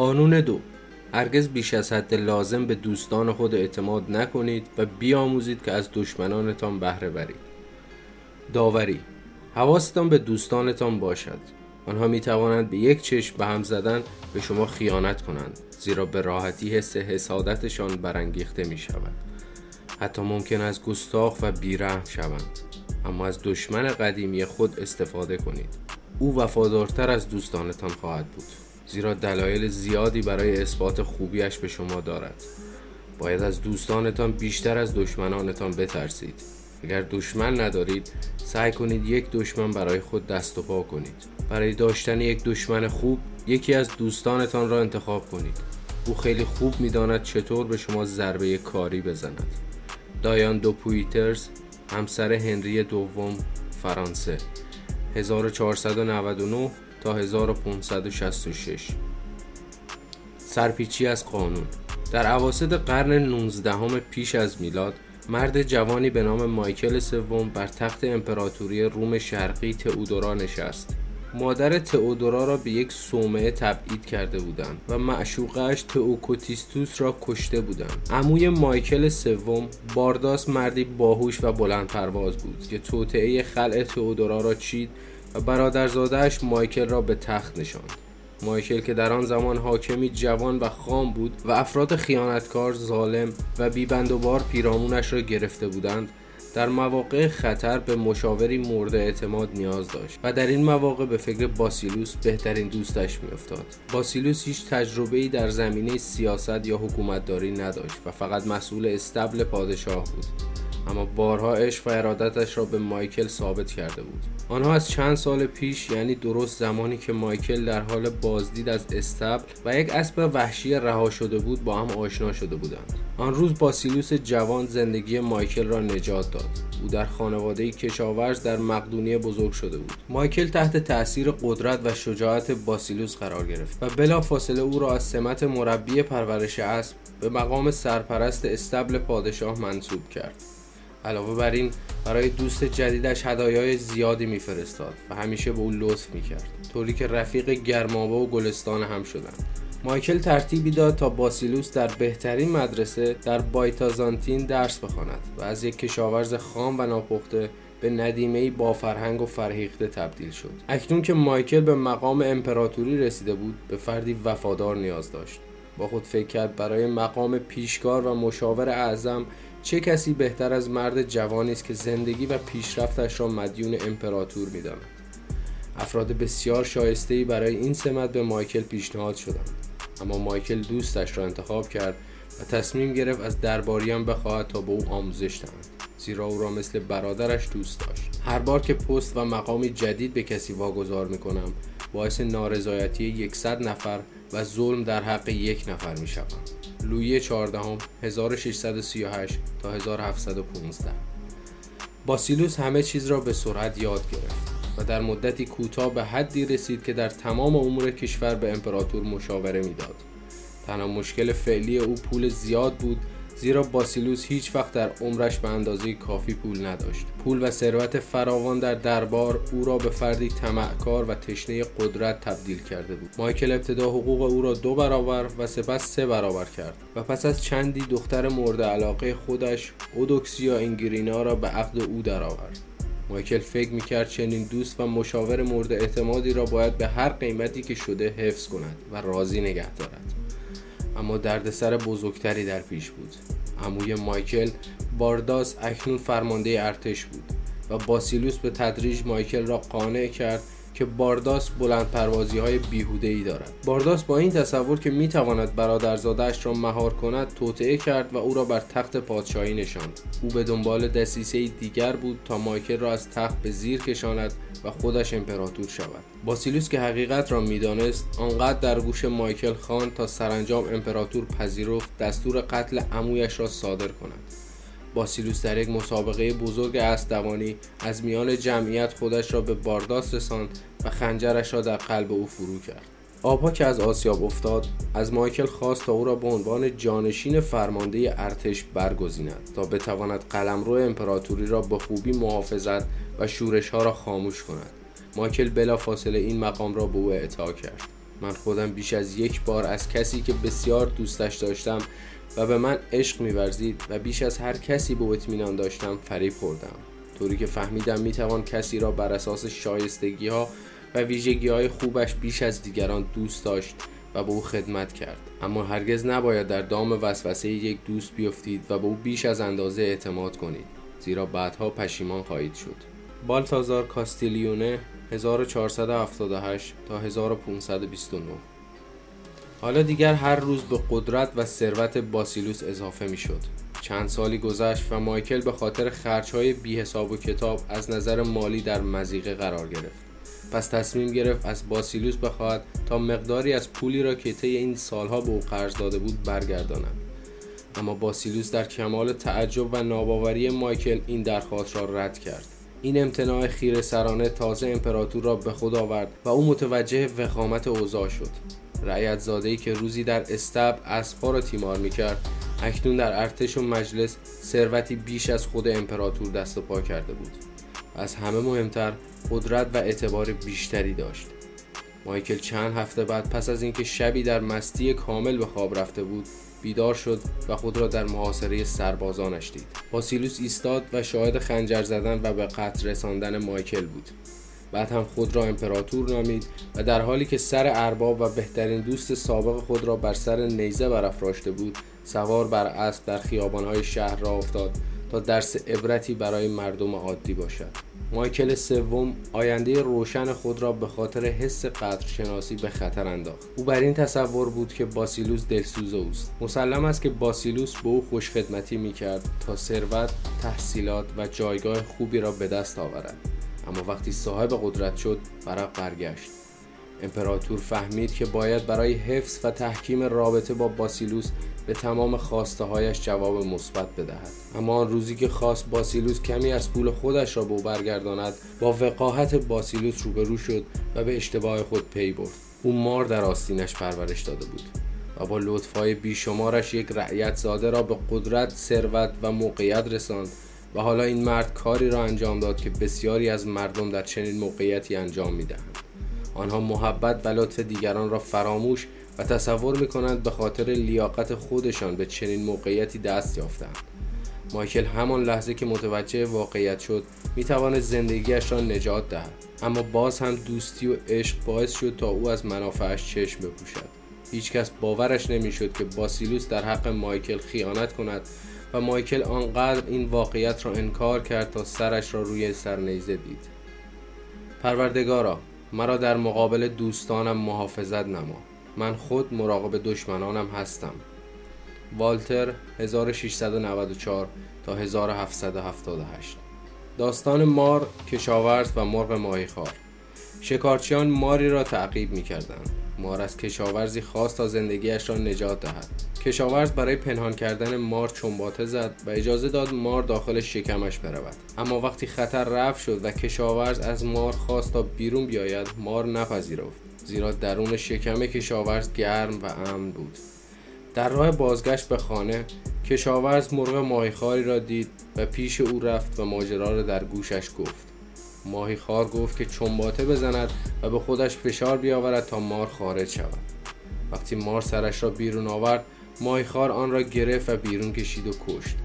قانون دو. هرگز بیش از حد لازم به دوستان خود اعتماد نکنید و بیاموزید که از دشمنانتان بهره برید. داوری. حواستان به دوستانتان باشد. آنها می توانند به یک چشم به هم زدن به شما خیانت کنند زیرا به راحتی حس حسادتشان برانگیخته می شود حتی ممکن است گستاخ و بیرحم شوند. اما از دشمن قدیمی خود استفاده کنید. او وفادارتر از دوستانتان خواهد بود. زیرا دلایل زیادی برای اثبات خوبیش به شما دارد. باید از دوستانتان بیشتر از دشمنانتان بترسید. اگر دشمن ندارید سعی کنید یک دشمن برای خود دست و پا کنید. برای داشتن یک دشمن خوب یکی از دوستانتان را انتخاب کنید. او خیلی خوب می‌داند چطور به شما ضربه کاری بزند. دایان دو پویترز همسر هنری دوم فرانسه. 1499 تا 1566 سرپیچی از قانون. در عواسط قرن 19 پیش از میلاد مرد جوانی به نام مایکل سوم بر تخت امپراتوری روم شرقی تئودورا نشست. مادر تئودورا را به یک صومعه تبعید کرده بودند و معشوقش تئوکوتیستوس را کشته بودند. عموی مایکل سوم بارداس مردی باهوش و بلند پرواز بود که توطعه خلع تئودورا را چید و برادرزادهش مایکل را به تخت نشاند. مایکل که در آن زمان حاکمی جوان و خام بود و افراد خیانتکار ظالم و بیبند پیرامونش را گرفته بودند در مواقع خطر به مشاوری مورد اعتماد نیاز داشت و در این مواقع به فکر باسیلوس بهترین دوستش میافتاد. باسیلوس هیچ تجربه ای در زمینه سیاست یا حکومتداری نداشت و فقط مسئول استبل پادشاه بود. اما بارها عشق و ارادتش را به مایکل ثابت کرده بود. آنها از چند سال پیش یعنی درست زمانی که مایکل در حال بازدید از استبل و یک اسب وحشی رها شده بود با هم آشنا شده بودند. آن روز باسیلوس جوان زندگی مایکل را نجات داد. او در خانواده کشاورز در مقدونیه بزرگ شده بود. مایکل تحت تاثیر قدرت و شجاعت باسیلوس قرار گرفت و بلا فاصله او را از سمت مربی پرورش اسب به مقام سرپرست استبل پادشاه منصوب کرد. علاوه بر این برای دوست جدیدش هدایای زیادی میفرستاد و همیشه به او لطف می‌کرد. طوری که رفیق گرمابه و گلستان هم شدند مایکل ترتیبی داد تا باسیلوس در بهترین مدرسه در بایتازانتین درس بخواند و از یک کشاورز خام و ناپخته به ندیمه با فرهنگ و فرهیخته تبدیل شد. اکنون که مایکل به مقام امپراتوری رسیده بود به فردی وفادار نیاز داشت. با خود فکر کرد برای مقام پیشکار و مشاور اعظم چه کسی بهتر از مرد جوانی است که زندگی و پیشرفتش را مدیون امپراتور می‌داند؟ افراد بسیار شایسته برای این سمت به مایکل پیشنهاد شدند. اما مایکل دوستش را انتخاب کرد و تصمیم گرفت از درباریان بخواهد تا به او آموزش دهند زیرا او را مثل برادرش دوست داشت. هر بار که پست و مقامی جدید به کسی واگذار می‌کنم باعث نارضایتی یکصد نفر و ظلم در حق یک نفر می شوم. لویی 14 1638 تا 1715 باسیلوس همه چیز را به سرعت یاد گرفت و در مدتی کوتاه به حدی رسید که در تمام امور کشور به امپراتور مشاوره می‌داد. تنها مشکل فعلی او پول زیاد بود زیرا باسیلوس هیچ وقت در عمرش به اندازه کافی پول نداشت. پول و ثروت فراوان در دربار او را به فردی طمعکار و تشنه قدرت تبدیل کرده بود. مایکل ابتدا حقوق او را دو برابر و سپس سه برابر کرد و پس از چندی دختر مورد علاقه خودش اودوکسیا انگرینا را به عقد او درآورد. مایکل فکر می‌کرد چنین دوست و مشاور مورد اعتمادی را باید به هر قیمتی که شده حفظ کند و راضی نگه دارد. اما دردسر بزرگتری در پیش بود. عموی مایکل بارداس اکنون فرمانده ارتش بود و باسیلوس به تدریج مایکل را قانع کرد که بارداس بلند پروازی های بیهوده ای دارد. بارداس با این تصور که می تواند برادرزادهاش را مهار کند توطعه کرد و او را بر تخت پادشاهی نشاند. او به دنبال دسیسه دیگر بود تا مایکل را از تخت به زیر کشاند و خودش امپراتور شود. باسیلوس که حقیقت را می‌دانست آنقدر در گوش مایکل خان تا سرانجام امپراتور پذیرفت دستور قتل عمویش را صادر کند. باسیلوس در یک مسابقه بزرگ اسبدوانی از میان جمعیت خودش را به بارداس رساند و خنجرش را در قلب او فرو کرد. آبها که از آسیاب افتاد از مایکل خواست تا او را به عنوان جانشین فرمانده ارتش برگزیند تا بتواند قلمرو امپراتوری را به خوبی محافظت و شورش ها را خاموش کند. مایکل بلا فاصله این مقام را به او اعطا کرد. من خودم بیش از یک بار از کسی که بسیار دوستش داشتم و به من عشق میورزید و بیش از هر کسی به اطمینان داشتم فریب خوردم. طوری که فهمیدم می‌توان کسی را بر اساس شایستگی ها و ویژگی های خوبش بیش از دیگران دوست داشت و به او خدمت کرد اما هرگز نباید در دام وسوسه یک دوست بیفتید و به او بیش از اندازه اعتماد کنید زیرا بعدها پشیمان خواهید شد بالتازار کاستیلیونه 1478 تا 1529 حالا دیگر هر روز به قدرت و ثروت باسیلوس اضافه می شد. چند سالی گذشت و مایکل به خاطر خرچهای بی حساب و کتاب از نظر مالی در مزیقه قرار گرفت. پس تصمیم گرفت از باسیلوس بخواهد تا مقداری از پولی را که طی این سالها به او قرض داده بود برگرداند. اما باسیلوس در کمال تعجب و ناباوری مایکل این درخواست را رد کرد. این امتناع خیر سرانه تازه امپراتور را به خود آورد و او متوجه وخامت اوضاع شد رعیت زاده که روزی در استب اسبها را تیمار می‌کرد اکنون در ارتش و مجلس ثروتی بیش از خود امپراتور دست و پا کرده بود از همه مهمتر قدرت و اعتبار بیشتری داشت. مایکل چند هفته بعد پس از اینکه شبی در مستی کامل به خواب رفته بود بیدار شد و خود را در محاصره سربازانش دید. باسیلوس ایستاد و شاهد خنجر زدن و به قتل رساندن مایکل بود. بعد هم خود را امپراتور نامید و در حالی که سر ارباب و بهترین دوست سابق خود را بر سر نیزه برافراشته بود سوار بر اسب در خیابانهای شهر را افتاد تا درس عبرتی برای مردم عادی باشد. مایکل سوم آینده روشن خود را به خاطر حس قدرشناسی به خطر انداخت. او بر این تصور بود که باسیلوس دلسوز اوست. مسلم است که باسیلوس به او خوشخدمتی می‌کرد تا ثروت تحصیلات و جایگاه خوبی را به دست آورد. اما وقتی صاحب قدرت شد ورق برگشت. امپراتور فهمید که باید برای حفظ و تحکیم رابطه با باسیلوس به تمام خواسته هایش جواب مثبت بدهد. اما آن روزی که خواست باسیلوس کمی از پول خودش را به او برگرداند با وقاحت باسیلوس روبرو شد و به اشتباه خود پی برد. او مار در آستینش پرورش داده بود و با لطفهای بیشمارش یک رعیت زاده را به قدرت ثروت و موقعیت رساند و حالا این مرد کاری را انجام داد که بسیاری از مردم در چنین موقعیتی انجام می‌دهند. آنها محبت و لطف دیگران را فراموش و تصور می‌کنند به خاطر لیاقت خودشان به چنین موقعیتی دست یافتند. مایکل همان لحظه که متوجه واقعیت شد می‌تواند زندگیش را نجات دهد. اما باز هم دوستی و عشق باعث شد تا او از منافعش چشم بپوشد. هیچکس باورش نمی‌شد که باسیلوس در حق مایکل خیانت کند و مایکل آنقدر این واقعیت را انکار کرد تا سرش را روی سرنیزه دید. پروردگارا مرا در مقابل دوستانم محافظت نما. من خود مراقب دشمنانم هستم. والتر 1694 تا 1778 داستان مار، کشاورز و مرغ ماهیخوار. شکارچیان ماری را تعقیب می کردند. مار از کشاورزی خواست تا زندگیش را نجات دهد. کشاورز برای پنهان کردن مار چنباته زد و اجازه داد مار داخل شکمش برود. اما وقتی خطر رفت شد و کشاورز از مار خواست تا بیرون بیاید مار نپذیرفت. زیرا درون شکم کشاورز گرم و امن بود. در راه بازگشت به خانه کشاورز مرغ ماهیخواری را دید و پیش او رفت و ماجرا را در گوشش گفت. ماهیخوار گفت که چنباته بزند و به خودش فشار بیاورد تا مار خارج شود. وقتی مار سرش را بیرون آورد ماهیخوار آن را گرفت و بیرون کشید و کشت.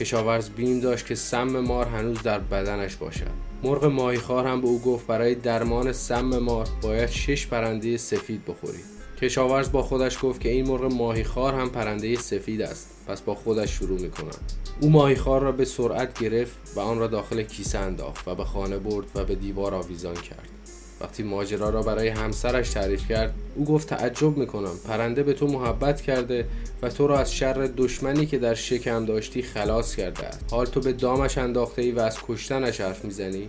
کشاورز بیم داشت که سم مار هنوز در بدنش باشد. مرغ ماهیخوار هم به او گفت برای درمان سم مار باید شش پرنده سفید بخوری. کشاورز با خودش گفت که این مرغ ماهیخوار هم پرنده سفید است. پس با خودش شروع می‌کنند او ماهیخوار را به سرعت گرفت و آن را داخل کیسه انداخت و به خانه برد و به دیوار آویزان کرد. وقتی ماجرا را برای همسرش تعریف کرد او گفت تعجب می‌کنم. پرنده به تو محبت کرده و تو را از شر دشمنی که در شکم داشتی خلاص کرده است. حال تو به دامش انداخته ای و از کشتنش حرف می‌زنی؟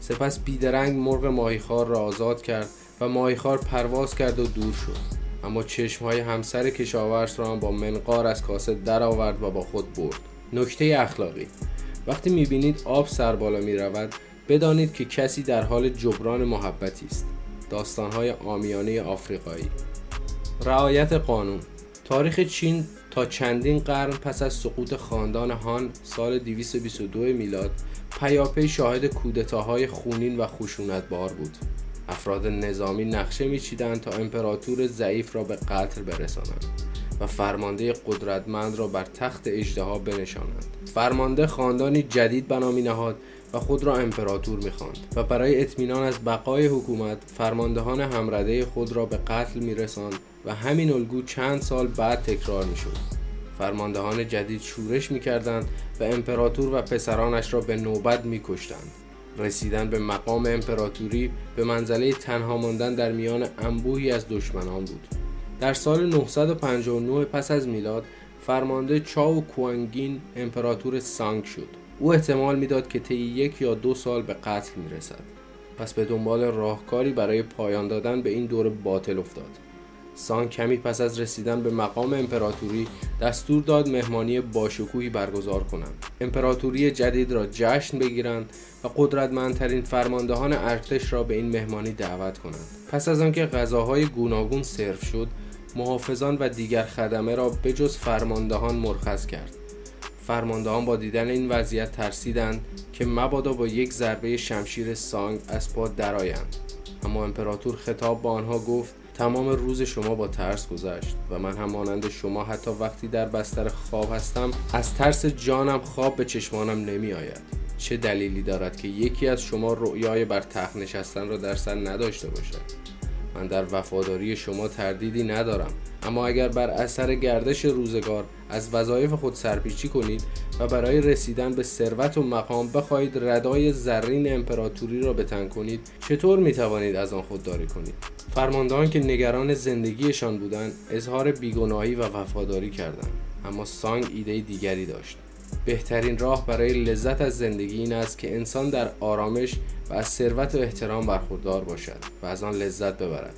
سپس بیدرنگ مرغ ماهیخوار را آزاد کرد و ماهیخوار پرواز کرد و دور شد. اما چشمهای همسر کشاورز را با منقار از کاسه درآورد و با خود برد. نکته اخلاقی وقتی می‌بینید آب سر بالا می‌رود بدانید که کسی در حال جبران محبتی است. داستانهای آمیانه آفریقایی. رعایت قانون. تاریخ چین تا چندین قرن پس از سقوط خاندان هان سال 222 میلاد پیاپی شاهد کودتاهای خونین و خشونتبار بود. افراد نظامی نقشه میچیدند تا امپراتور ضعیف را به قتل برسانند و فرمانده قدرتمند را بر تخت اجدها بنشانند. فرمانده خاندانی جدید بنا نهاد خود را امپراتور می‌خواند و برای اطمینان از بقای حکومت فرماندهان همرده خود را به قتل میرساند و همین الگو چند سال بعد تکرار می‌شد. فرماندهان جدید شورش می‌کردند و امپراتور و پسرانش را به نوبت میکشتند. رسیدن به مقام امپراتوری به منزله تنها ماندن در میان انبوهی از دشمنان بود. در سال 959 پس از میلاد فرمانده چاو کوانگین امپراتور سانگ شد. او احتمال می‌داد که طی یک یا دو سال به قتل می‌رسد. پس به دنبال راهکاری برای پایان دادن به این دور باطل افتاد. سان کمی پس از رسیدن به مقام امپراتوری دستور داد مهمانی باشکوهی برگزار کنند. امپراتوری جدید را جشن بگیرند و قدرتمندترین فرماندهان ارتش را به این مهمانی دعوت کنند. پس از آنکه غذاهای گوناگون سرو شد محافظان و دیگر خدمه را بجز فرماندهان مرخص کرد. فرماندهان با دیدن این وضعیت ترسیدند که مبادا با یک ضربه شمشیر سانگ از پا درآیند. اما امپراتور خطاب با آنها گفت تمام روز شما با ترس گذشت و من هم مانند شما حتی وقتی در بستر خواب هستم از ترس جانم خواب به چشمانم نمی آید چه دلیلی دارد که یکی از شما رؤیای بر تخت نشستن را در سر نداشته باشد؟ من در وفاداری شما تردیدی ندارم. اما اگر بر اثر گردش روزگار از وظایف خود سرپیچی کنید و برای رسیدن به ثروت و مقام بخواهید ردای زرین امپراتوری را بتن کنید چطور می توانید از آن خودداری کنید؟ فرماندهان که نگران زندگیشان بودند اظهار بیگناهی و وفاداری کردند. اما سانگ ایده دیگری داشت. بهترین راه برای لذت از زندگی این است که انسان در آرامش و از ثروت و احترام برخوردار باشد و از آن لذت ببرد.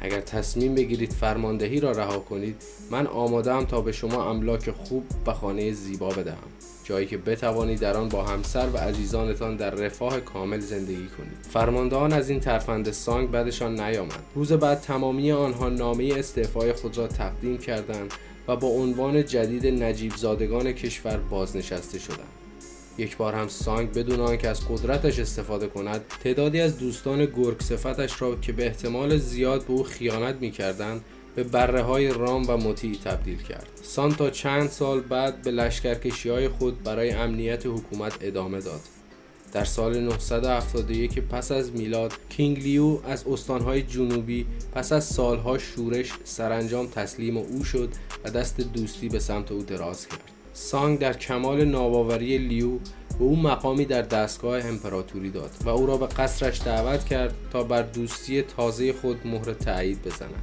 اگر تصمیم بگیرید فرماندهی را رها کنید من آمادم تا به شما املاک خوب و خانه زیبا بدهم. جایی که بتوانید در آن با همسر و عزیزانتان در رفاه کامل زندگی کنید. فرماندهان از این ترفند سانگ بعدشان نیامد. روز بعد تمامی آنها نامه استعفای خود را تقدیم کردند و با عنوان جدید نجیب زادگان کشور بازنشسته شدند. یک بار هم سانگ بدون آنکه از قدرتش استفاده کند تعدادی از دوستان گرگ صفتش را که به احتمال زیاد به او خیانت می‌کردند به بره های رام و مطیع تبدیل کرد. سان تا چند سال بعد به لشکرکشی های خود برای امنیت حکومت ادامه داد. در سال 971 پس از میلاد کینگ لیو از استانهای جنوبی پس از سالها شورش سرانجام تسلیم او شد و دست دوستی به سمت او دراز کرد. سانگ در کمال ناباوری لیو به او مقامی در دستگاه امپراتوری داد و او را به قصرش دعوت کرد تا بر دوستی تازه خود مهر تایید بزند.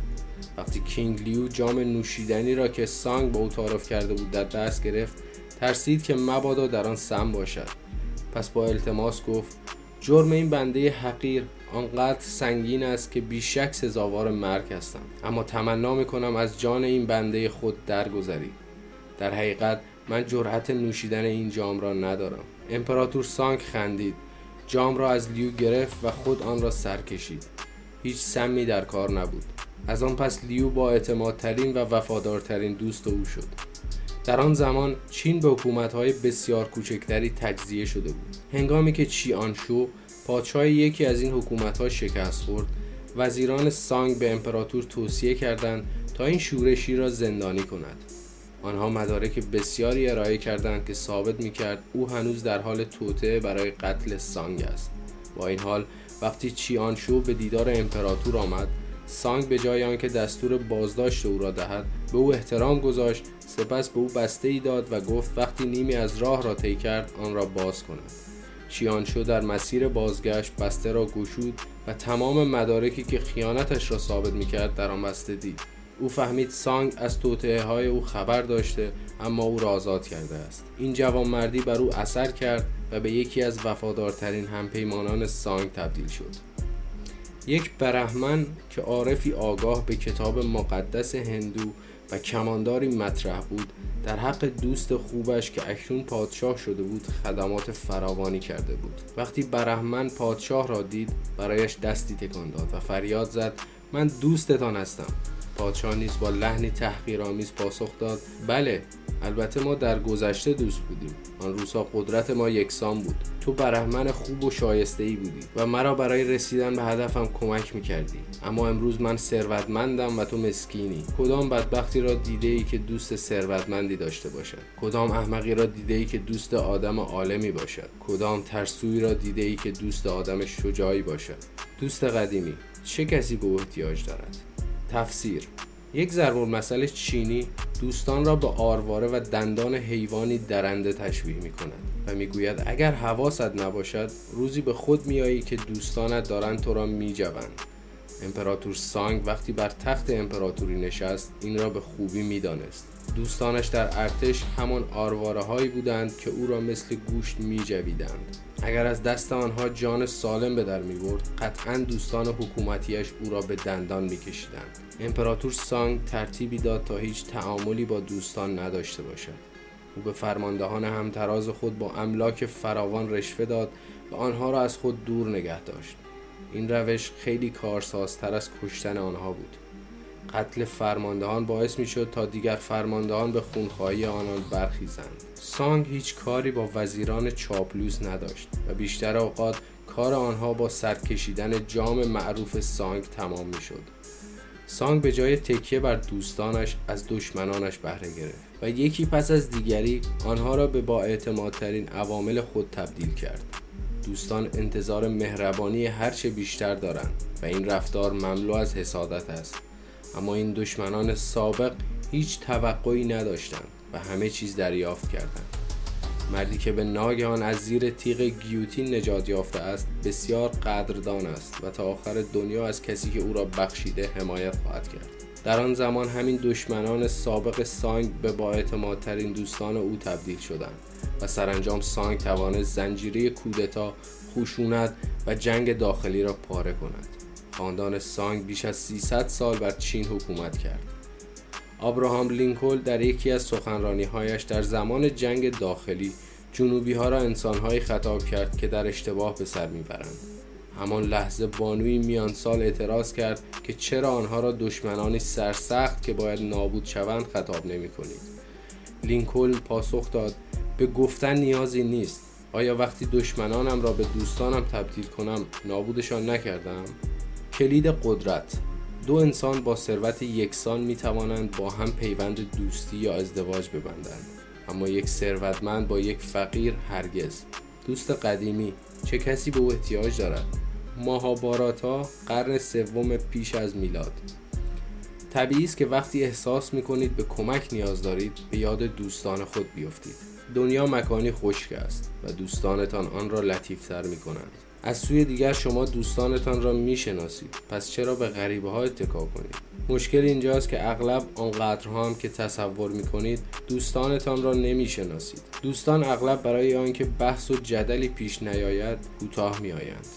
وقتی کینگ لیو جام نوشیدنی را که سانگ به او تعارف کرده بود در دست گرفت ترسید که مبادا در آن سم باشد. پس با التماس گفت جرم این بنده حقیر آنقدر سنگین است که بیشک سزاوار مرگ هستم. اما تمنا می‌کنم از جان این بنده خود درگذرید در حقیقت من جرأت نوشیدن این جام را ندارم. امپراتور سانگ خندید. جام را از لیو گرفت و خود آن را سر کشید. هیچ سمی در کار نبود. از آن پس لیو با اعتمادترین و وفادارترین دوست او شد. در آن زمان چین به حکومت‌های بسیار کوچکتری تجزیه شده بود. هنگامی که چیانشو پادشاه یکی از این حکومت‌ها شکست خورد. وزیران سانگ به امپراتور توصیه کردند تا این شورشی را زندانی کند. آنها مدارک بسیاری ارائه کردند که ثابت می‌کرد او هنوز در حال توطعه برای قتل سانگ است. با این حال وقتی چیانشو به دیدار امپراتور آمد سانگ به جای آنکه دستور بازداشت او را دهد به او احترام گذاشت سپس به او بسته ای داد و گفت وقتی نیمی از راه را طی کرد آن را باز کند چیانشو در مسیر بازگشت بسته را گشود و تمام مدارکی که خیانتش را ثابت می‌کرد در آن بسته دید. او فهمید سانگ از توطعه های او خبر داشته اما او را آزاد کرده است. این جوانمردی بر او اثر کرد و به یکی از وفادارترین همپیمانان سانگ تبدیل شد. یک برهمن که عارفی آگاه به کتاب مقدس هندو و کمانداری مطرح بود در حق دوست خوبش که اکنون پادشاه شده بود خدمات فراوانی کرده بود. وقتی برهمن پادشاه را دید برایش دستی تکان داد و فریاد زد من دوستتان هستم. پادشاه نیز با لحنی تحقیرآمیز پاسخ داد بله البته ما در گذشته دوست بودیم. آن روزها قدرت ما یکسان بود. تو برهمن خوب و شایسته ای بودی و مرا برای رسیدن به هدفم کمک می‌کردی. اما امروز من ثروتمندم و تو مسکینی. کدام بدبختی را دیده ای که دوست ثروتمندی داشته باشد؟ کدام احمقی را دیده ای که دوست آدم عالمی باشد؟ کدام ترسوی را دیده ای که دوست آدم شجاعی باشد؟ دوست قدیمی چه کسی به احتیاج دارد؟ تفسیر یک ضرب مسئله چینی دوستان را به آرواره و دندان حیوانی درنده تشبیه می کند و می‌گوید اگر حواست نباشد روزی به خود میایی که دوستانت دارند تو را میجوند. امپراتور سانگ وقتی بر تخت امپراتوری نشست این را به خوبی می‌دانست. دوستانش در ارتش همان آرواره هایی بودند که او را مثل گوشت میجویدند. اگر از دست آنها جان سالم به در می برد قطعا دوستان حکومتیش او را به دندان می کشیدند. امپراتور سانگ ترتیبی داد تا هیچ تعاملی با دوستان نداشته باشد. او به فرماندهان همتراز خود با املاک فراوان رشوه داد و آنها را از خود دور نگه داشت. این روش خیلی کارسازتر از کشتن آنها بود. قتل فرماندهان باعث می شد تا دیگر فرماندهان به خونخواهی آنان برخیزند. سانگ هیچ کاری با وزیران چاپلوس نداشت و بیشتر اوقات کار آنها با سرکشیدن جام معروف سانگ تمام می شد سانگ به جای تکیه بر دوستانش از دشمنانش بهره گرفت و یکی پس از دیگری آنها را به با اعتمادترین عوامل خود تبدیل کرد. دوستان انتظار مهربانی هرچه بیشتر دارند و این رفتار مملو از حسادت است. اما این دشمنان سابق هیچ توقعی نداشتند و همه چیز دریافت کردند. مردی که به ناگهان از زیر تیغ گیوتین نجات یافته است بسیار قدردان است و تا آخر دنیا از کسی که او را بخشیده حمایت خواهد کرد. در آن زمان همین دشمنان سابق سانگ به باعتمادترین دوستان او تبدیل شدند و سرانجام سانگ توانست زنجیره کودتا خشونت و جنگ داخلی را پاره کند. خاندان سانگ بیش از 300 سال بر چین حکومت کرد آبراهام لینکل در یکی از سخنرانی هایش در زمان جنگ داخلی جنوبی ها را انسان خطاب کرد که در اشتباه به سر می‌برند همان لحظه بانوی میان سال اعتراض کرد که چرا آنها را دشمنانی سرسخت که باید نابود شوند خطاب نمی کنید. لینکلن پاسخ داد به گفتن نیازی نیست آیا وقتی دشمنانم را به دوستانم تبدیل کنم نابودشان نکردم؟ کلید قدرت. دو انسان با ثروت یکسان می توانند با هم پیوند دوستی یا ازدواج ببندند. اما یک ثروتمند با یک فقیر هرگز. دوست قدیمی چه کسی به او احتیاج دارد؟ ماهاباراتا قرن سوم پیش از میلاد. طبیعی است که وقتی احساس می کنید به کمک نیاز دارید به یاد دوستان خود بیفتید. دنیا مکانی خشک است و دوستانتان آن را لطیفتر می کنند از سوی دیگر شما دوستانتان را می‌شناسید پس چرا به غریبه ها اتکا کنید؟ مشکل اینجاست که اغلب آنقدرها هم که تصور می‌کنید دوستانتان را نمی‌شناسید. دوستان اغلب برای آنکه بحث و جدلی پیش نیاید کوتاه میآیند.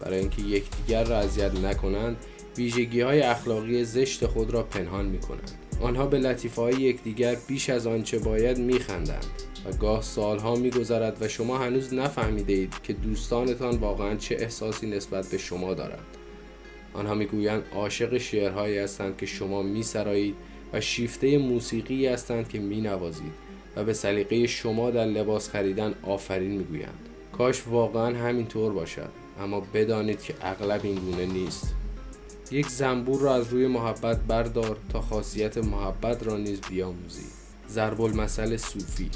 برای اینکه یکدیگر را اذیت نکنند ویژگی های اخلاقی زشت خود را پنهان می کنند. آنها به لطیفه های یکدیگر بیش از آنچه باید میخندند و گاه سالها میگذرد و شما هنوز نفهمیده اید که دوستانتان واقعا چه احساسی نسبت به شما دارند. آنها می‌گویند عاشق شعرهایی هستند که شما میسرایید و شیفته موسیقی هستند که مینوازید و به سلیقه شما در لباس خریدن آفرین می‌گویند. کاش واقعا همینطور باشد اما بدانید که اغلب این گونه نیست. یک زنبور را از روی محبت بردار تا خاصیت محبت را نیز بیاموزی. ضرب المثل صوفی.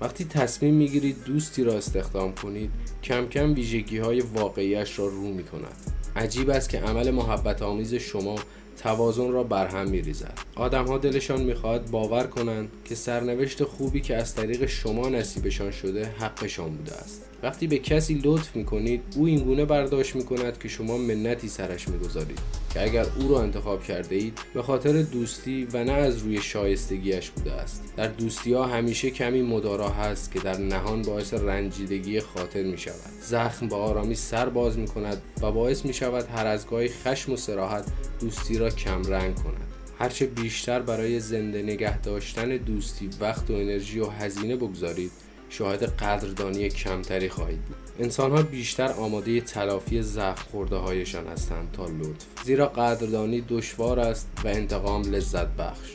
وقتی تصمیم می‌گیرید دوستی را استخدام کنید کم کم ویژگی های واقعیش را رو می کند عجیب است که عمل محبت آمیز شما توازن را برهم می ریزد آدم ها دلشان می‌خواهد باور کنند که سرنوشت خوبی که از طریق شما نصیبشان شده حقشان بوده است. وقتی به کسی لطف می‌کنید او اینگونه برداشت می‌کند که شما منتی سرش می‌گذارید که اگر او را انتخاب کرده اید به خاطر دوستی و نه از روی شایستگیش بوده است. در دوستی ها همیشه کمی مدارا هست که در نهان باعث رنجیدگی خاطر می شود زخم به آرامی سر باز می کند و باعث می شود هر از گاهی خشم و سراحت دوستی را کم رنگ کند. هرچه بیشتر برای زنده نگه داشتن دوستی وقت و انرژی و هزینه بگذارید شاهد قدردانی کمتری خواهید بود. انسان ها بیشتر آماده تلافی زخم خورده هایشان هستند تا لطف. زیرا قدردانی دشوار است و انتقام لذت بخش.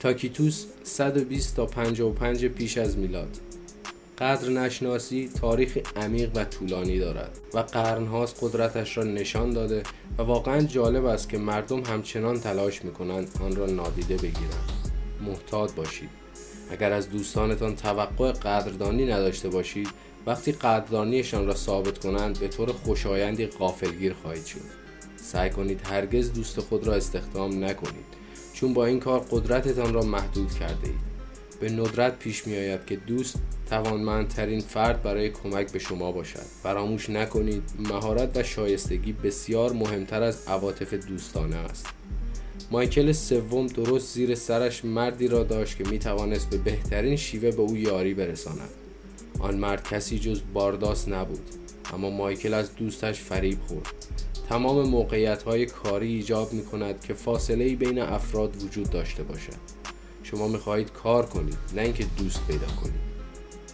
تاکیتوس 120 تا 55 پیش از میلاد. قدر نشناسی تاریخ عمیق و طولانی دارد و قرنهاست قدرتش را نشان داده و واقعا جالب است که مردم همچنان تلاش می‌کنند آن را نادیده بگیرند. محتاط باشید. اگر از دوستانتان توقع قدردانی نداشته باشید وقتی قدردانیشان را ثابت کنند به طور خوشایندی غافلگیر خواهید شد. سعی کنید هرگز دوست خود را استخدام نکنید چون با این کار قدرتتان را محدود کرده اید. به ندرت پیش می آید که دوست توانمندترین فرد برای کمک به شما باشد. فراموش نکنید مهارت و شایستگی بسیار مهمتر از عواطف دوستانه است. مایکل سوم درست زیر سرش مردی را داشت که می توانست به بهترین شیوه به او یاری برساند. آن مرد کسی جز بارداس نبود اما مایکل از دوستش فریب خورد. تمام موقعیت های کاری ایجاب می کند که فاصله بین افراد وجود داشته باشد. شما می‌خواهید کار کنید نه اینکه دوست پیدا کنید.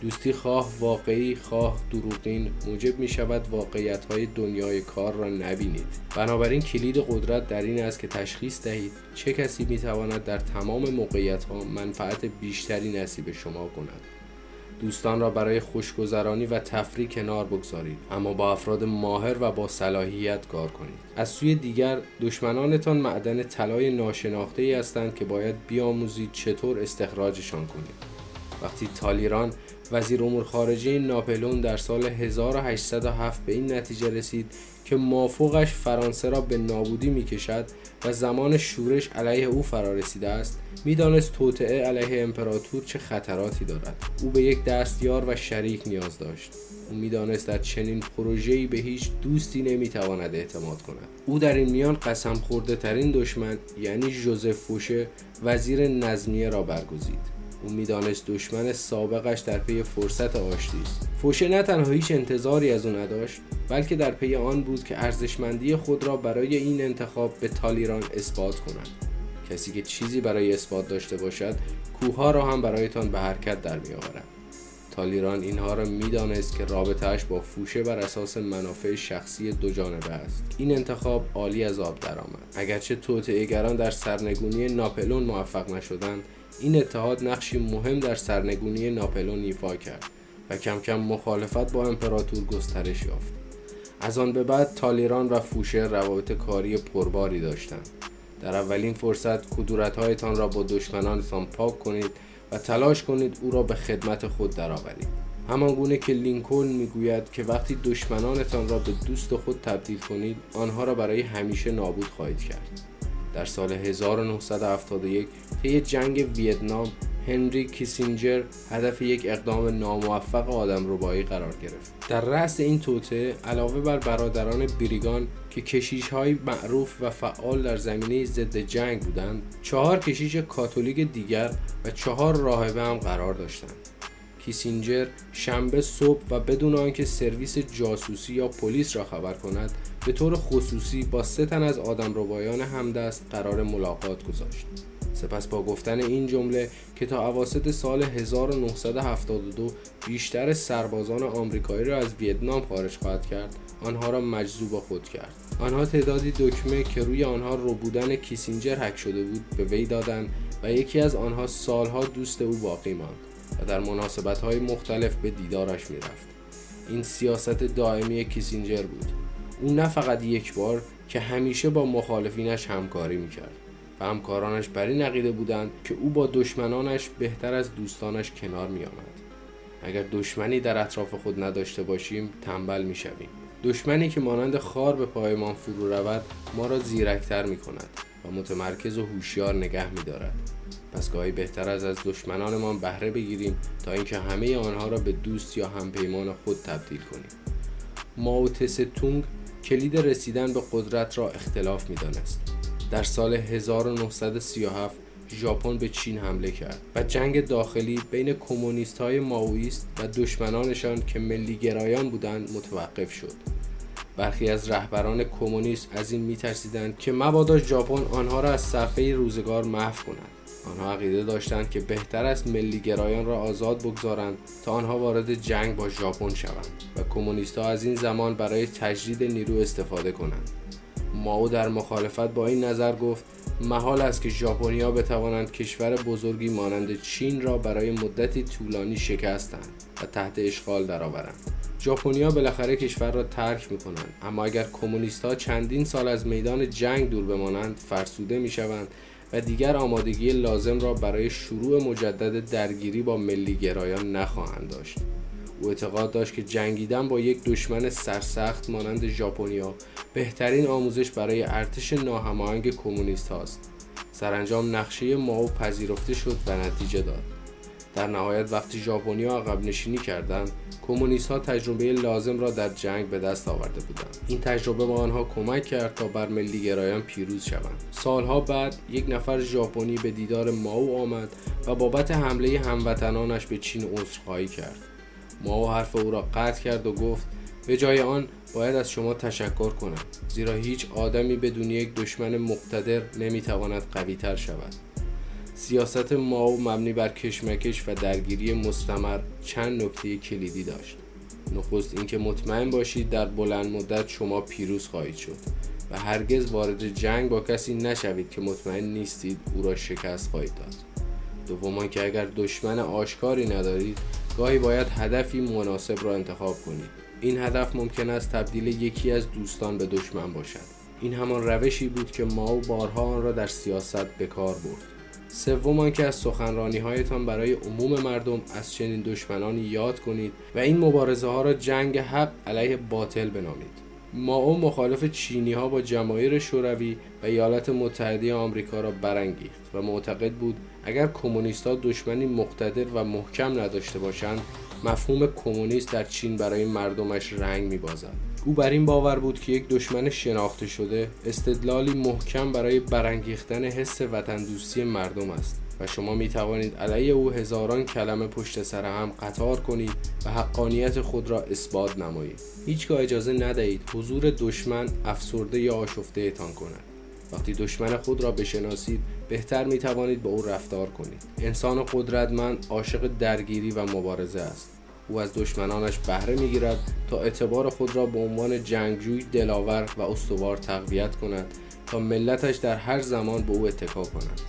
دوستی خواه واقعی خواه دروغین موجب می شود واقعیت های دنیای کار را نبینید. بنابراین کلید قدرت در این است که تشخیص دهید چه کسی می تواند در تمام موقعیت ها منفعت بیشتری نصیب شما کند. دوستان را برای خوشگذرانی و تفریح کنار بگذارید اما با افراد ماهر و با صلاحیت کار کنید. از سوی دیگر دشمنانتان معدن طلای ناشناخته ای هستند که باید بیاموزید چطور استخراجشان کنید. وقتی تالیران وزیر امور خارجه ناپلون در سال 1807 به این نتیجه رسید که مافوقش فرانسه را به نابودی می‌کشد و زمان شورش علیه او فرا رسیده است می‌دانست توطعه علیه امپراتور چه خطراتی دارد. او به یک دستیار و شریک نیاز داشت. او می‌دانست در چنین پروژه‌ای به هیچ دوستی نمی‌تواند اعتماد کند. او در این میان قسم خورده ترین دشمن یعنی ژوزف فوشه وزیر نظمیه را برگزید. او می‌دانست دشمن سابقش در پی فرصت آشتی است. فوشه نه تنها هیچ انتظاری از او نداشت بلکه در پی آن بود که ارزشمندی خود را برای این انتخاب به تالیران اثبات کنند کسی که چیزی برای اثبات داشته باشد کوهها را هم برایتان به حرکت در میآورد. تالیران اینها را می‌دانست که رابطهش با فوشه بر اساس منافع شخصی دو جانبه است. این انتخاب عالی از آب درآمد. اگرچه توطئهگران در سرنگونی ناپلون موفق نشدند این اتحاد نقشی مهم در سرنگونی ناپلون ایفا کرد و کم کم مخالفت با امپراتور گسترش یافت. از آن به بعد تالیران و فوشه روابط کاری پرباری داشتند. در اولین فرصت کدورتهایتان را با دشمنانتان پاک کنید و تلاش کنید او را به خدمت خود درآورید. همان گونه که لینکلن می‌گوید که وقتی دشمنانتان را به دوست خود تبدیل کنید آنها را برای همیشه نابود خواهید کرد. در سال 1971 طی جنگ ویتنام هنری کیسینجر هدف یک اقدام ناموفق آدم ربایی قرار گرفت. در رأس این توته علاوه بر برادران بریگان که کشیش های معروف و فعال در زمینه ضد جنگ بودند چهار کشیش کاتولیک دیگر و چهار راهبه هم قرار داشتند. کیسینجر شنبه صبح و بدون آنکه سرویس جاسوسی یا پلیس را خبر کند به طور خصوصی با سه تن از آدم ربایان همدست قرار ملاقات گذاشت. سپس با گفتن این جمله که تا اواسط سال 1972 بیشتر سربازان آمریکایی را از ویتنام خارج خواهد کرد آنها را مجذوب خود کرد. آنها تعدادی دکمه که روی آنها روبودن کیسینجر حک شده بود به وی دادند و یکی از آنها سالها دوست او باقی ماند. و در مناسبت های مختلف به دیدارش می‌رفت این سیاست دائمی کیسینجر بود او نه فقط یک بار که همیشه با مخالفینش همکاری می‌کرد و همکارانش بر این عقیده بودند که او با دشمنانش بهتر از دوستانش کنار می آمد. اگر دشمنی در اطراف خود نداشته باشیم تنبل می شویم. دشمنی که مانند خار به پایمان فرو رود ما را زیرکتر می کند و متمرکز و هوشیار نگه می دارد. پس گاهی بهتر از از دشمنانمان بهره بگیریم تا اینکه همه آنها را به دوست یا همپیمان خود تبدیل کنیم. ماو تونگ کلید رسیدن به قدرت را اختلاف می دانست. در سال 1937 ژاپن به چین حمله کرد و جنگ داخلی بین کمونیست های ماویست و دشمنانشان که ملیگرایان بودند متوقف شد برخی از رهبران کمونیست از این میترسیدند که مبادا ژاپن آنها را از صفحه روزگار محو کند آنها عقیده داشتند که بهتر است ملیگرایان را آزاد بگذارند تا آنها وارد جنگ با ژاپن شوند و کمونیست ها از این زمان برای تجدید نیرو استفاده کنند. ماو در مخالفت با این نظر گفت محال است که ژاپنیا بتوانند کشور بزرگی مانند چین را برای مدتی طولانی شکستند و تحت اشغال درآورند. ژاپنیا بالاخره کشور را ترک می‌کنند اما اگر کمونیست ها چندین سال از میدان جنگ دور بمانند فرسوده می‌شوند و دیگر آمادگی لازم را برای شروع مجدد درگیری با ملیگرایان نخواهند داشت. او اعتقاد داشت که جنگیدن با یک دشمن سرسخت مانند ژاپنیا بهترین آموزش برای ارتش ناهماهنگ کمونیست هاست سرانجام نقشه ماو پذیرفته شد و نتیجه داد. در نهایت وقتی ژاپنیا عقب نشینی کردند کمونیست ها تجربه لازم را در جنگ به دست آورده بودند. این تجربه به آنها کمک کرد تا بر ملیگرایان پیروز شوند. سالها بعد یک نفر ژاپنی به دیدار ماو آمد و بابت حمله هموطنانش به چین عذرخواهی کرد. ماو حرف او را قطع کرد و گفت به جای آن باید از شما تشکر کنم زیرا هیچ آدمی بدون یک دشمن مقتدر نمی‌تواند قویتر شود. سیاست ماو مبنی بر کشمکش و درگیری مستمر چند نکته کلیدی داشت. نخست اینکه مطمئن باشید در بلند مدت شما پیروز خواهید شد و هرگز وارد جنگ با کسی نشوید که مطمئن نیستید او را شکست خواهید داد. دوم که اگر دشمن آشکاری ندارید گاهی باید هدفی مناسب را انتخاب کنید. این هدف ممکن است تبدیل یکی از دوستان به دشمن باشد. این همان روشی بود که ماو بارها آن را در سیاست به کار برد سوم آنکه از سخنرانی هایتان برای عموم مردم از چنین دشمنانی یاد کنید و این مبارزه ها را جنگ حق علیه باطل بنامید. ماو مخالف چینی ها با جماهیر شوروی و ایالات متحده آمریکا را برانگیخت و معتقد بود اگر کمونیست ها دشمنی مقتدر و محکم نداشته باشند مفهوم کمونیست در چین برای مردمش رنگ میبازد. او بر این باور بود که یک دشمن شناخته شده استدلالی محکم برای برانگیختن حس وطن دوستی مردم است و شما می توانید علیه او هزاران کلمه پشت سر هم قطار کنید و حقانیت خود را اثبات نمایید. هیچگاه اجازه ندهید حضور دشمن افسرده یا آشفته ایتان کند. وقتی دشمن خود را بشناسید بهتر می توانید با او رفتار کنید. انسان قدرتمند عاشق درگیری و مبارزه است. او از دشمنانش بهره می‌گیرد تا اعتبار خود را به عنوان جنگجوی دلاور و استوار تقویت کند تا ملتش در هر زمان به او اتکا کند.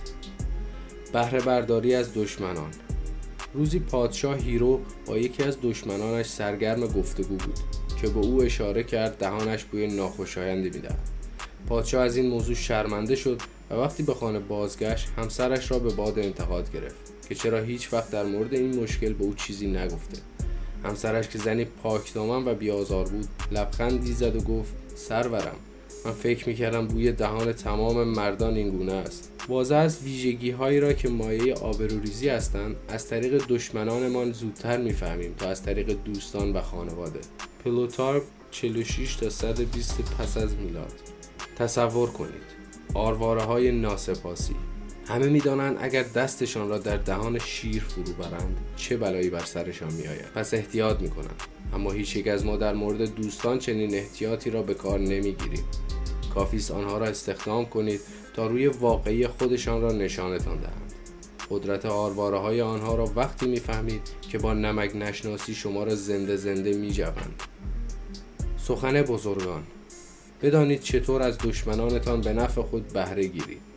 بهره برداری از دشمنان. روزی پادشاه هیرو با یکی از دشمنانش سرگرم گفتگو بود که به او اشاره کرد دهانش بوی ناخوشایندی می‌دهد. پادشاه از این موضوع شرمنده شد و وقتی به خانه بازگشت همسرش را به باد انتقاد گرفت که چرا هیچ وقت در مورد این مشکل به او چیزی نگفته. همسرش که زنی پاکدامن و بیازار بود. لبخندی زد و گفت سرورم من فکر می‌کردم بوی دهان تمام مردان این گونه است. واضح از ویژگی هایی را که مایه آبروریزی هستند از طریق دشمنانمان زودتر می‌فهمیم تا از طریق دوستان و خانواده. پلوتارک 46 تا 120 پس از میلاد. تصور کنید آرواره های ناسپاسی. همه می‌دانند اگر دستشان را در دهان شیر فرو برند چه بلایی بر سرشان میآید. پس احتیاط می‌کنند اما هیچ یک از ما در مورد دوستان چنین احتیاطی را به کار نمی‌گیریم. کافی است آنها را استخدام کنید تا روی واقعی خودشان را نشانتان دهند. قدرت آرواره های آنها را وقتی می‌فهمید که با نمک نشناسی شما را زنده زنده میجوند. سخن بزرگان بدانید چطور از دشمنانتان به نفع خود بهره گیرید.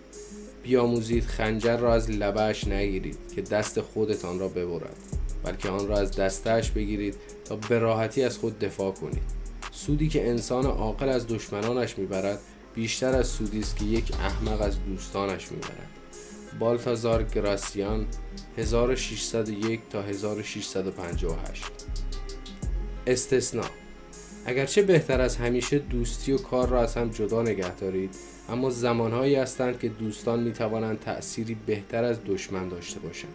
بیاموزید خنجر را از لبهش نگیرید که دست خودتان را ببرد بلکه آن را از دستش بگیرید تا به راحتی از خود دفاع کنید. سودی که انسان عاقل از دشمنانش می‌برد بیشتر از سودی است که یک احمق از دوستانش می‌برد. بالتازار گراسیان 1601 تا 1658 استثناء اگرچه بهتر از همیشه دوستی و کار را از هم جدا نگه دارید اما زمانهایی هستند که دوستان می توانند تأثیری بهتر از دشمن داشته باشند.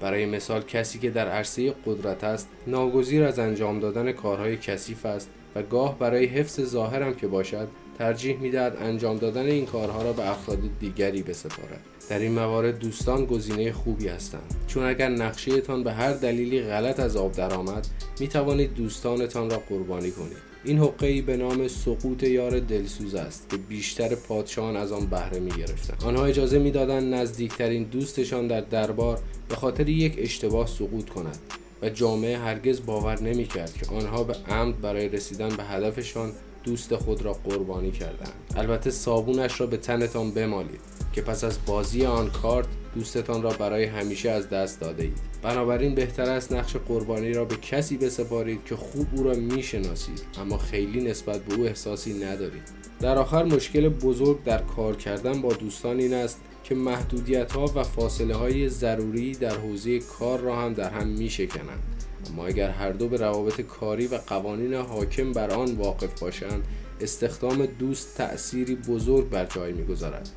برای مثال کسی که در عرصه قدرت است ناگزیر از انجام دادن کارهای کثیف است و گاه برای حفظ ظاهرم که باشد ترجیح می‌دهد انجام دادن این کارها را به افراد دیگری بسپارد. در این موارد دوستان گزینه خوبی هستند. چون اگر نقشهتان به هر دلیلی غلط از آب درآمد می توانید دوستانتان را قربانی کنید. این حقه به نام سقوط یار دلسوز است که بیشتر پادشاهان از آن بهره می گرفتن. آنها اجازه می‌دادند نزدیکترین دوستشان در دربار به خاطر یک اشتباه سقوط کند و جامعه هرگز باور نمی کرد که آنها به عمد برای رسیدن به هدفشان دوست خود را قربانی کردند. البته صابونش را به تنتان بمالید که پس از بازی آن کارت دوستتان را برای همیشه از دست داده اید. بنابراین بهتر است نقش قربانی را به کسی بسپارید که خوب او را می‌شناسید اما خیلی نسبت به او احساسی ندارید. در آخر مشکل بزرگ در کار کردن با دوستان این است که محدودیت ها و فاصله های ضروری در حوزه کار را هم در هم می شکنند اما اگر هر دو به روابط کاری و قوانین حاکم بر آن واقف باشند استخدام دوست تأثیری بزرگ بر جای می‌گذارد.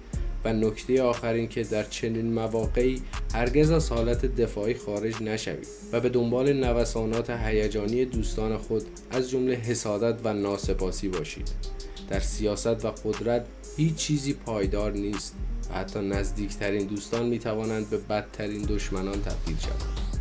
و نکته آخر این که در چنین مواقعی هرگز از حالت دفاعی خارج نشوید و به دنبال نوسانات هیجانی دوستان خود از جمله حسادت و ناسپاسی باشید. در سیاست و قدرت هیچ چیزی پایدار نیست و حتی نزدیکترین دوستان می توانند به بدترین دشمنان تبدیل شوند.